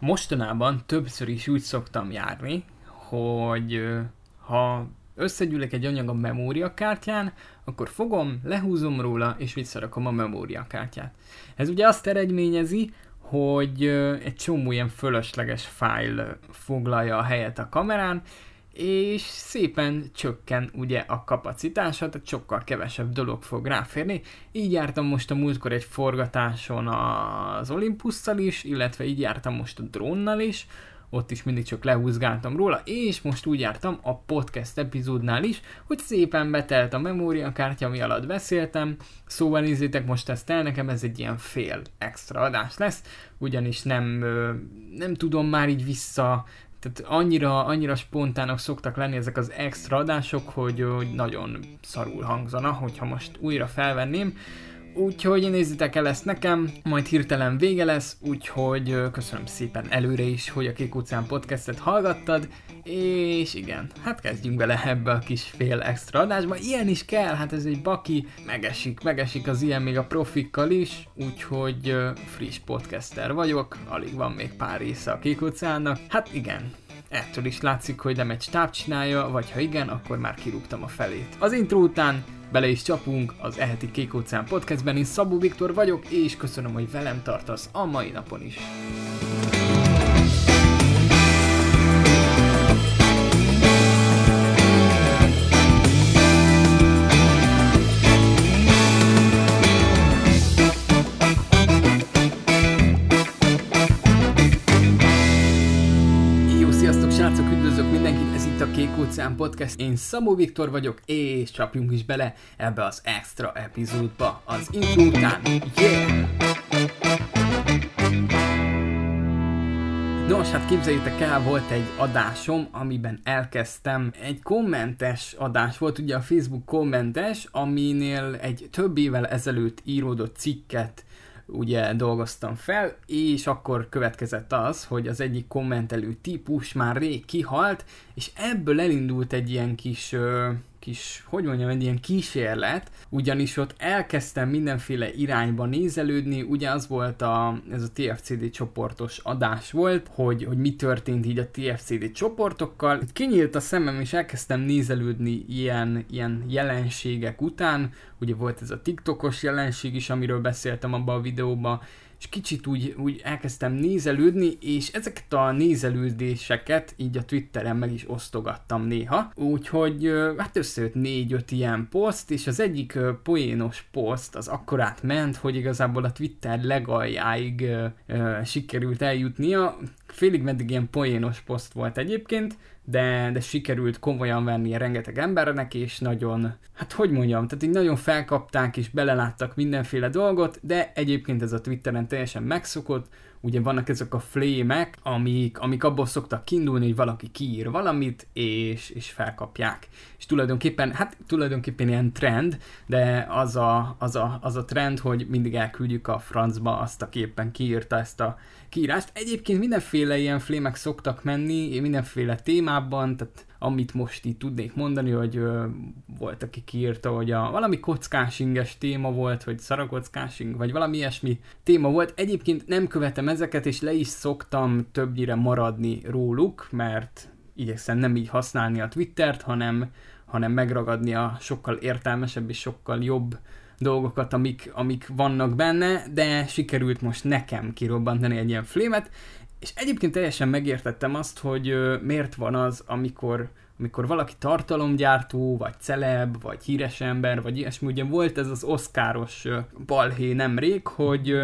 Mostanában többször is úgy szoktam járni, hogy ha összegyűlök egy anyag a memóriakártyán, akkor fogom, lehúzom róla, és visszarakom a memóriakártyát. Ez ugye azt eredményezi, hogy egy csomó ilyen fölösleges fájl foglalja a helyet a kamerán, és szépen csökken ugye a kapacitása, tehát sokkal kevesebb dolog fog ráférni. Így jártam most a múltkor egy forgatáson az Olympusszal is, illetve így jártam most a drónnal is, ott is mindig csak lehúzgáltam róla, és most úgy jártam a podcast epizódnál is, hogy szépen betelt a memóriakártya, ami alatt beszéltem, szóval nézzétek most ezt el, nekem ez egy ilyen fél extra adás lesz, ugyanis nem, nem tudom már így vissza tehát annyira, annyira spontánok szoktak lenni ezek az extra adások, hogy, hogy nagyon szarul hangzana, hogyha most újra felvenném. Úgyhogy nézzétek el ezt nekem, majd hirtelen vége lesz, úgyhogy köszönöm szépen előre is, hogy a Kék utcán podcastet hallgattad, és igen, hát kezdjünk bele ebbe a kis fél extra adásba. Ilyen is kell, hát ez egy baki, megesik, megesik az ilyen még a profikkal is, úgyhogy friss podcaster vagyok, alig van még pár része a Kék utcának. Hát igen, Ettől is látszik, hogy nem egy stáb csinálja, vagy ha igen, akkor már kirúgtam a felét. Az intro után bele is csapunk az Eheti Kék Óceán podcastben, én Szabó Viktor vagyok, és köszönöm, hogy velem tartasz a mai napon is. Itt a Kék Óceán Podcast, én Szabó Viktor vagyok, és csapjunk is bele ebbe az extra epizódba. Az intro után, yeah! Nos, hát képzeljétek el, volt egy adásom, amiben elkezdtem, egy kommentes adás volt, ugye a Facebook kommentes, aminél egy több évvel ezelőtt íródott cikket ugye dolgoztam fel, és akkor következett az, hogy az egyik kommentelő típus már rég kihalt, és ebből elindult egy ilyen kis, ö, kis, hogy mondjam, egy ilyen kísérlet, ugyanis ott elkezdtem mindenféle irányba nézelődni, ugye az volt a, ez a TFCD csoportos adás volt, hogy, hogy mi történt így a TFCD csoportokkal. Kinyílt a szemem, és elkezdtem nézelődni ilyen, ilyen jelenségek után, ugye volt ez a TikTokos jelenség is, amiről beszéltem abban a videóban, és kicsit úgy, úgy elkezdtem nézelődni, és ezeket a nézelődéseket így a Twitteren meg is osztogattam néha, úgyhogy hát összejött négy-öt ilyen poszt, és az egyik poénos poszt az akkorát ment, hogy igazából a Twitter legaljáig sikerült eljutnia, félig meddig ilyen poénos poszt volt egyébként, de, de sikerült komolyan venni rengeteg embernek, és nagyon, hát hogy mondjam, tehát így nagyon felkapták és beleláttak mindenféle dolgot, de egyébként ez a Twitteren teljesen megszokott, ugye vannak ezek a flémek, amik, amik abból szoktak kiindulni, hogy valaki kiír valamit, és, és felkapják. És tulajdonképpen, hát tulajdonképpen ilyen trend, de az a, az, a, az a trend, hogy mindig elküldjük a francba azt, aki éppen kiírta ezt a kiírást. Egyébként mindenféle ilyen flémek szoktak menni, mindenféle témában, tehát amit most itt tudnék mondani, hogy ö, volt, aki kiírta, hogy a, valami kockásinges téma volt, hogy szarakockásing, vagy valami ilyesmi téma volt. Egyébként nem követem ezeket, és le is szoktam többnyire maradni róluk, mert igyekszem nem így használni a Twittert, hanem, hanem megragadni a sokkal értelmesebb és sokkal jobb dolgokat, amik, amik vannak benne, de sikerült most nekem kirobbantani egy ilyen flémet, és egyébként teljesen megértettem azt, hogy miért van az, amikor, amikor valaki tartalomgyártó, vagy celeb, vagy híres ember, vagy ilyesmi, ugye volt ez az oszkáros balhé nemrég, hogy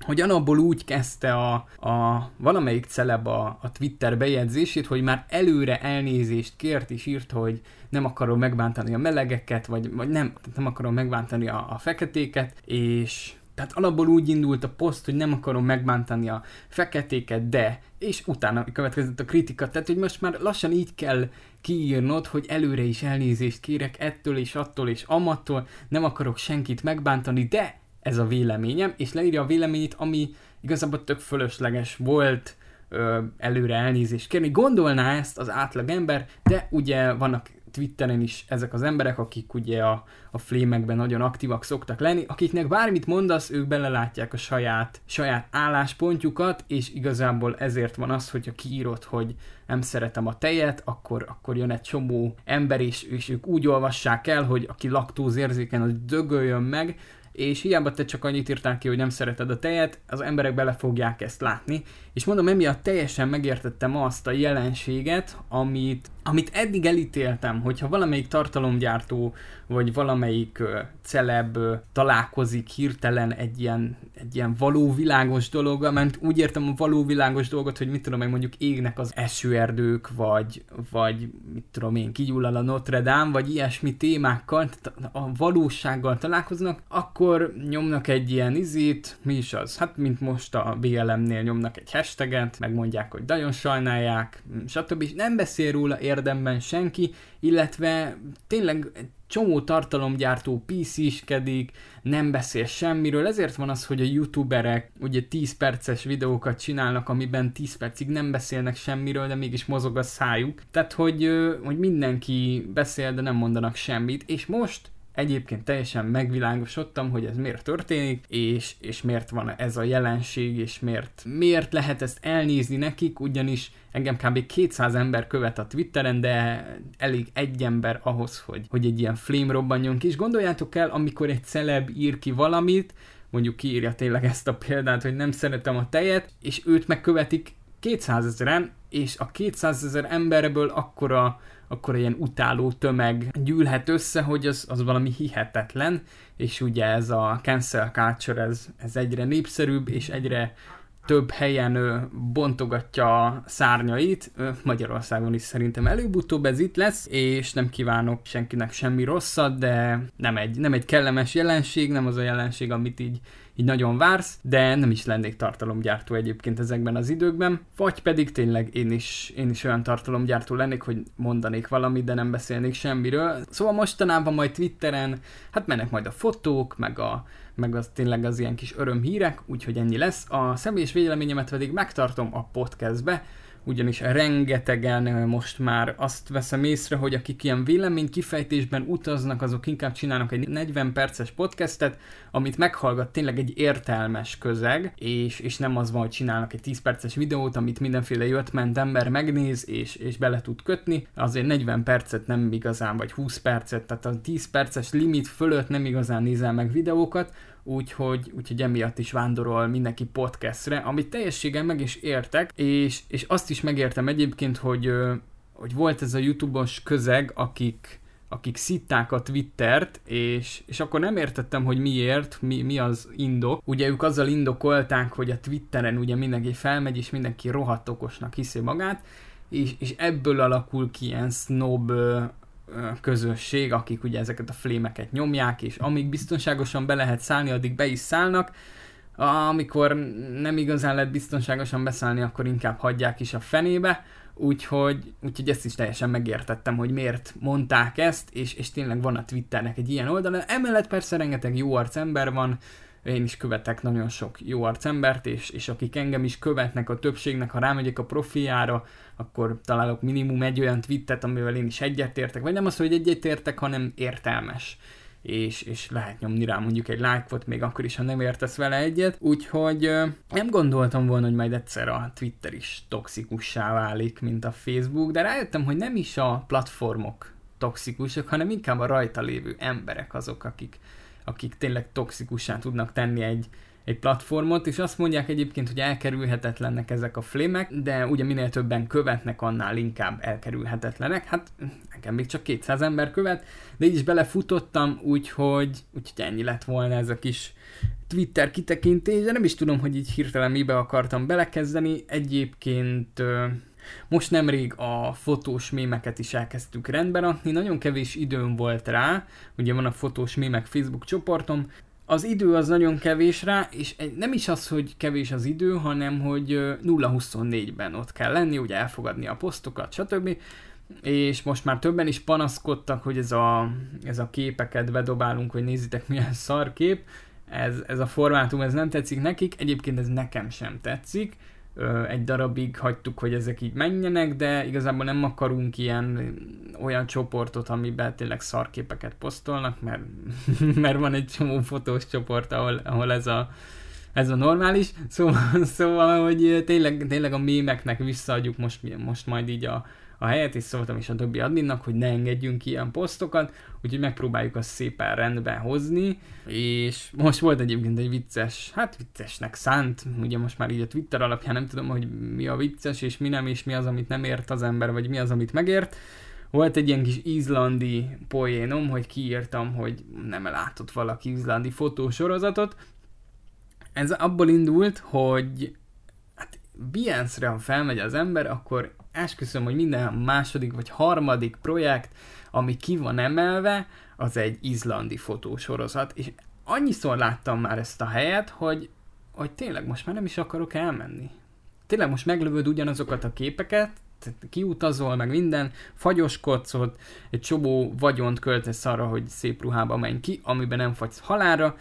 hogy anabból úgy kezdte a, a valamelyik celeb a, a Twitter bejegyzését, hogy már előre elnézést kért és írt, hogy nem akarom megbántani a melegeket, vagy, vagy nem, nem akarom megbántani a, a feketéket, és tehát alapból úgy indult a poszt, hogy nem akarom megbántani a feketéket, de, és utána következett a kritika, tehát hogy most már lassan így kell kiírnod, hogy előre is elnézést kérek ettől és attól és amattól, nem akarok senkit megbántani, de ez a véleményem, és leírja a véleményét, ami igazából tök fölösleges volt ö, előre elnézést kérni. Gondolná ezt az átlag ember, de ugye vannak Twitteren is ezek az emberek, akik ugye a, a flémekben nagyon aktívak szoktak lenni, akiknek bármit mondasz, ők belelátják a saját, saját álláspontjukat, és igazából ezért van az, hogyha kiírod, hogy nem szeretem a tejet, akkor, akkor jön egy csomó ember, és, és ők úgy olvassák el, hogy aki laktózérzéken, az dögöljön meg, és hiába te csak annyit írtál ki, hogy nem szereted a tejet, az emberek bele fogják ezt látni. És mondom, emiatt teljesen megértettem azt a jelenséget, amit, amit eddig elítéltem, hogyha valamelyik tartalomgyártó, vagy valamelyik uh, celeb találkozik hirtelen egy ilyen, egy ilyen való világos dologgal, mert úgy értem a való világos dolgot, hogy mit tudom én, mondjuk égnek az esőerdők, vagy, vagy mit tudom én, kigyullal a Notre Dame, vagy ilyesmi témákkal, a valósággal találkoznak, akkor nyomnak egy ilyen izét, mi is az? Hát, mint most a BLM-nél nyomnak egy hashtaget, megmondják, hogy nagyon sajnálják, stb. Nem beszél róla érdemben senki, illetve tényleg csomó tartalomgyártó PC-skedik, nem beszél semmiről, ezért van az, hogy a youtuberek ugye 10 perces videókat csinálnak, amiben 10 percig nem beszélnek semmiről, de mégis mozog a szájuk. Tehát, hogy, hogy mindenki beszél, de nem mondanak semmit, és most egyébként teljesen megvilágosodtam, hogy ez miért történik, és, és miért van ez a jelenség, és miért, miért lehet ezt elnézni nekik, ugyanis engem kb. 200 ember követ a Twitteren, de elég egy ember ahhoz, hogy, hogy egy ilyen flame robbanjon ki, és gondoljátok el, amikor egy celeb ír ki valamit, mondjuk kiírja tényleg ezt a példát, hogy nem szeretem a tejet, és őt megkövetik 200 ezeren, és a 200 ezer emberből akkora akkor ilyen utáló tömeg gyűlhet össze, hogy az, az valami hihetetlen, és ugye ez a cancel culture, ez, ez egyre népszerűbb, és egyre több helyen bontogatja szárnyait, Magyarországon is szerintem előbb-utóbb ez itt lesz, és nem kívánok senkinek semmi rosszat, de nem egy, nem egy kellemes jelenség, nem az a jelenség, amit így így nagyon vársz, de nem is lennék tartalomgyártó egyébként ezekben az időkben, vagy pedig tényleg én is, én is olyan tartalomgyártó lennék, hogy mondanék valamit, de nem beszélnék semmiről. Szóval mostanában majd Twitteren, hát mennek majd a fotók, meg a meg az tényleg az ilyen kis örömhírek, úgyhogy ennyi lesz. A személyes véleményemet pedig megtartom a podcastbe, ugyanis rengetegen most már azt veszem észre, hogy akik ilyen vélemény kifejtésben utaznak, azok inkább csinálnak egy 40 perces podcastet, amit meghallgat tényleg egy értelmes közeg, és, és nem az van, hogy csinálnak egy 10 perces videót, amit mindenféle jött-ment ember megnéz, és, és bele tud kötni. Azért 40 percet nem igazán, vagy 20 percet, tehát a 10 perces limit fölött nem igazán nézel meg videókat, úgyhogy, úgyhogy emiatt is vándorol mindenki podcastre, amit teljességen meg is értek, és, és azt is megértem egyébként, hogy, hogy volt ez a YouTube-os közeg, akik, akik szitták a Twittert, és, és akkor nem értettem, hogy miért, mi, mi az indok. Ugye ők azzal indokolták, hogy a Twitteren ugye mindenki felmegy, és mindenki rohadt okosnak hiszi magát, és, és ebből alakul ki ilyen snob közösség, akik ugye ezeket a flémeket nyomják, és amíg biztonságosan be lehet szállni, addig be is szállnak, amikor nem igazán lehet biztonságosan beszállni, akkor inkább hagyják is a fenébe, úgyhogy, úgyhogy ezt is teljesen megértettem, hogy miért mondták ezt, és, és tényleg van a Twitternek egy ilyen oldala. Emellett persze rengeteg jó arc ember van, én is követek nagyon sok jó arcembert, és, és akik engem is követnek a többségnek, ha rámegyek a profiára, akkor találok minimum egy olyan tweetet, amivel én is egyetértek, vagy nem az, hogy egyetértek, hanem értelmes és, és lehet nyomni rá mondjuk egy like még akkor is, ha nem értesz vele egyet. Úgyhogy nem gondoltam volna, hogy majd egyszer a Twitter is toxikussá válik, mint a Facebook, de rájöttem, hogy nem is a platformok toxikusok, hanem inkább a rajta lévő emberek azok, akik, akik tényleg toxikussá tudnak tenni egy, egy platformot, és azt mondják egyébként, hogy elkerülhetetlennek ezek a flémek, de ugye minél többen követnek, annál inkább elkerülhetetlenek. Hát nekem még csak 200 ember követ, de így is belefutottam, úgyhogy, úgyhogy ennyi lett volna ez a kis Twitter kitekintés, de nem is tudom, hogy így hirtelen mibe akartam belekezdeni. Egyébként most nemrég a fotós mémeket is elkezdtük rendbe rakni, nagyon kevés időm volt rá, ugye van a fotós mémek Facebook csoportom, az idő az nagyon kevés rá, és nem is az, hogy kevés az idő, hanem hogy 0-24-ben ott kell lenni, ugye elfogadni a posztokat, stb. És most már többen is panaszkodtak, hogy ez a, ez a képeket bedobálunk, hogy nézzétek milyen szarkép, ez, ez a formátum, ez nem tetszik nekik, egyébként ez nekem sem tetszik, egy darabig hagytuk, hogy ezek így menjenek, de igazából nem akarunk ilyen olyan csoportot, amiben tényleg szarképeket posztolnak, mert, mert van egy csomó fotós csoport, ahol, ahol ez a ez a normális, szóval, szóval hogy tényleg, tényleg a mémeknek visszaadjuk most, most majd így a, a helyet, és szóltam is a többi adminnak, hogy ne engedjünk ilyen posztokat, úgyhogy megpróbáljuk azt szépen rendbe hozni, és most volt egyébként egy vicces, hát viccesnek szánt, ugye most már így a Twitter alapján nem tudom, hogy mi a vicces, és mi nem, és mi az, amit nem ért az ember, vagy mi az, amit megért. Volt egy ilyen kis izlandi poénom, hogy kiírtam, hogy nem látott valaki izlandi fotósorozatot. Ez abból indult, hogy hát Behance-re, ha felmegy az ember, akkor esküszöm, hogy minden második vagy harmadik projekt, ami ki van emelve, az egy izlandi fotósorozat, és annyiszor láttam már ezt a helyet, hogy, hogy tényleg most már nem is akarok elmenni. Tényleg most meglövöd ugyanazokat a képeket, kiutazol, meg minden, fagyoskodsz ott, egy csomó vagyont költesz arra, hogy szép ruhába menj ki, amiben nem fagysz halára,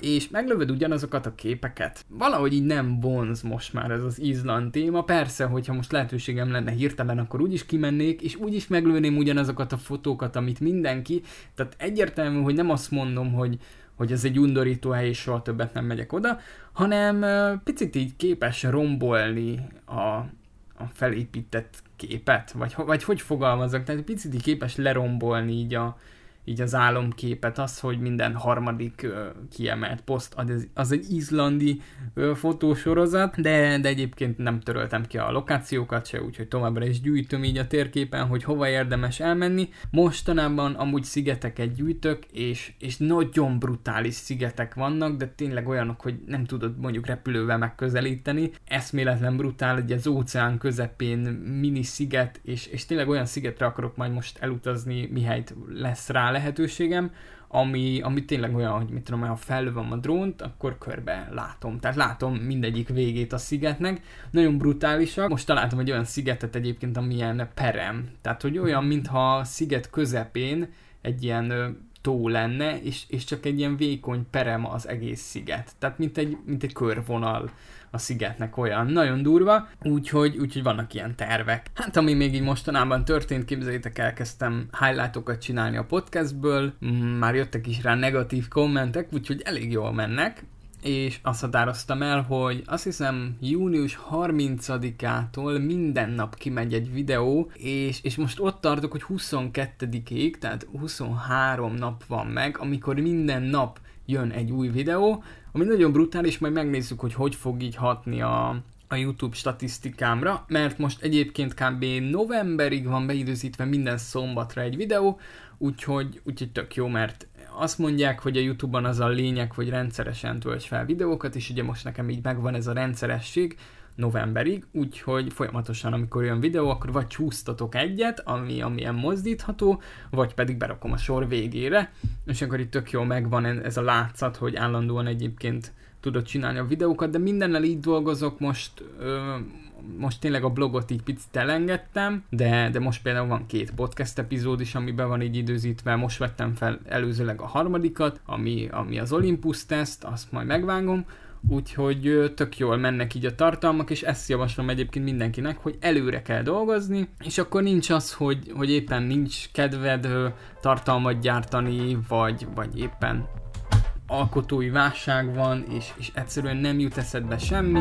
és meglövöd ugyanazokat a képeket. Valahogy így nem vonz most már ez az Izland téma. Persze, hogyha most lehetőségem lenne hirtelen, akkor úgyis kimennék, és úgyis meglőném ugyanazokat a fotókat, amit mindenki. Tehát egyértelmű, hogy nem azt mondom, hogy, hogy ez egy undorító hely, és soha többet nem megyek oda, hanem picit így képes rombolni a, a felépített képet, vagy, vagy hogy fogalmazok, tehát picit így képes lerombolni így a, így az álomképet, az, hogy minden harmadik uh, kiemelt poszt az, az egy izlandi uh, fotósorozat, de, de egyébként nem töröltem ki a lokációkat se, úgyhogy továbbra is gyűjtöm így a térképen, hogy hova érdemes elmenni. Mostanában amúgy szigeteket gyűjtök, és, és nagyon brutális szigetek vannak, de tényleg olyanok, hogy nem tudod mondjuk repülővel megközelíteni. Eszméletlen brutál, hogy az óceán közepén mini sziget, és, és tényleg olyan szigetre akarok majd most elutazni, mihelyt lesz rá lehetőségem, ami, ami tényleg olyan, hogy mit tudom, ha fellövöm a drónt, akkor körbe látom. Tehát látom mindegyik végét a szigetnek. Nagyon brutálisak. Most találtam egy olyan szigetet egyébként, amilyen perem. Tehát, hogy olyan, mintha a sziget közepén egy ilyen tó lenne, és, és csak egy ilyen vékony perem az egész sziget. Tehát mint egy, mint egy körvonal a szigetnek olyan nagyon durva, úgyhogy, úgyhogy vannak ilyen tervek. Hát ami még így mostanában történt, képzeljétek, elkezdtem highlightokat csinálni a podcastből, már jöttek is rá negatív kommentek, úgyhogy elég jól mennek, és azt határoztam el, hogy azt hiszem június 30-ától minden nap kimegy egy videó, és, és most ott tartok, hogy 22-ig, tehát 23 nap van meg, amikor minden nap jön egy új videó, ami nagyon brutális, majd megnézzük, hogy hogy fog így hatni a, a YouTube statisztikámra, mert most egyébként kb. novemberig van beidőzítve minden szombatra egy videó, úgyhogy, úgyhogy tök jó, mert azt mondják, hogy a YouTube-ban az a lényeg, hogy rendszeresen tölts fel videókat, és ugye most nekem így megvan ez a rendszeresség, novemberig, úgyhogy folyamatosan, amikor jön videó, akkor vagy csúsztatok egyet, ami, amilyen mozdítható, vagy pedig berakom a sor végére, és akkor itt tök jó megvan ez a látszat, hogy állandóan egyébként tudod csinálni a videókat, de mindennel így dolgozok most, ö, most tényleg a blogot így picit elengedtem, de, de most például van két podcast epizód is, ami be van így időzítve, most vettem fel előzőleg a harmadikat, ami, ami az Olympus teszt, azt majd megvágom, úgyhogy tök jól mennek így a tartalmak, és ezt javaslom egyébként mindenkinek, hogy előre kell dolgozni, és akkor nincs az, hogy, hogy éppen nincs kedved tartalmat gyártani, vagy, vagy éppen alkotói válság van, és, és egyszerűen nem jut eszedbe semmi.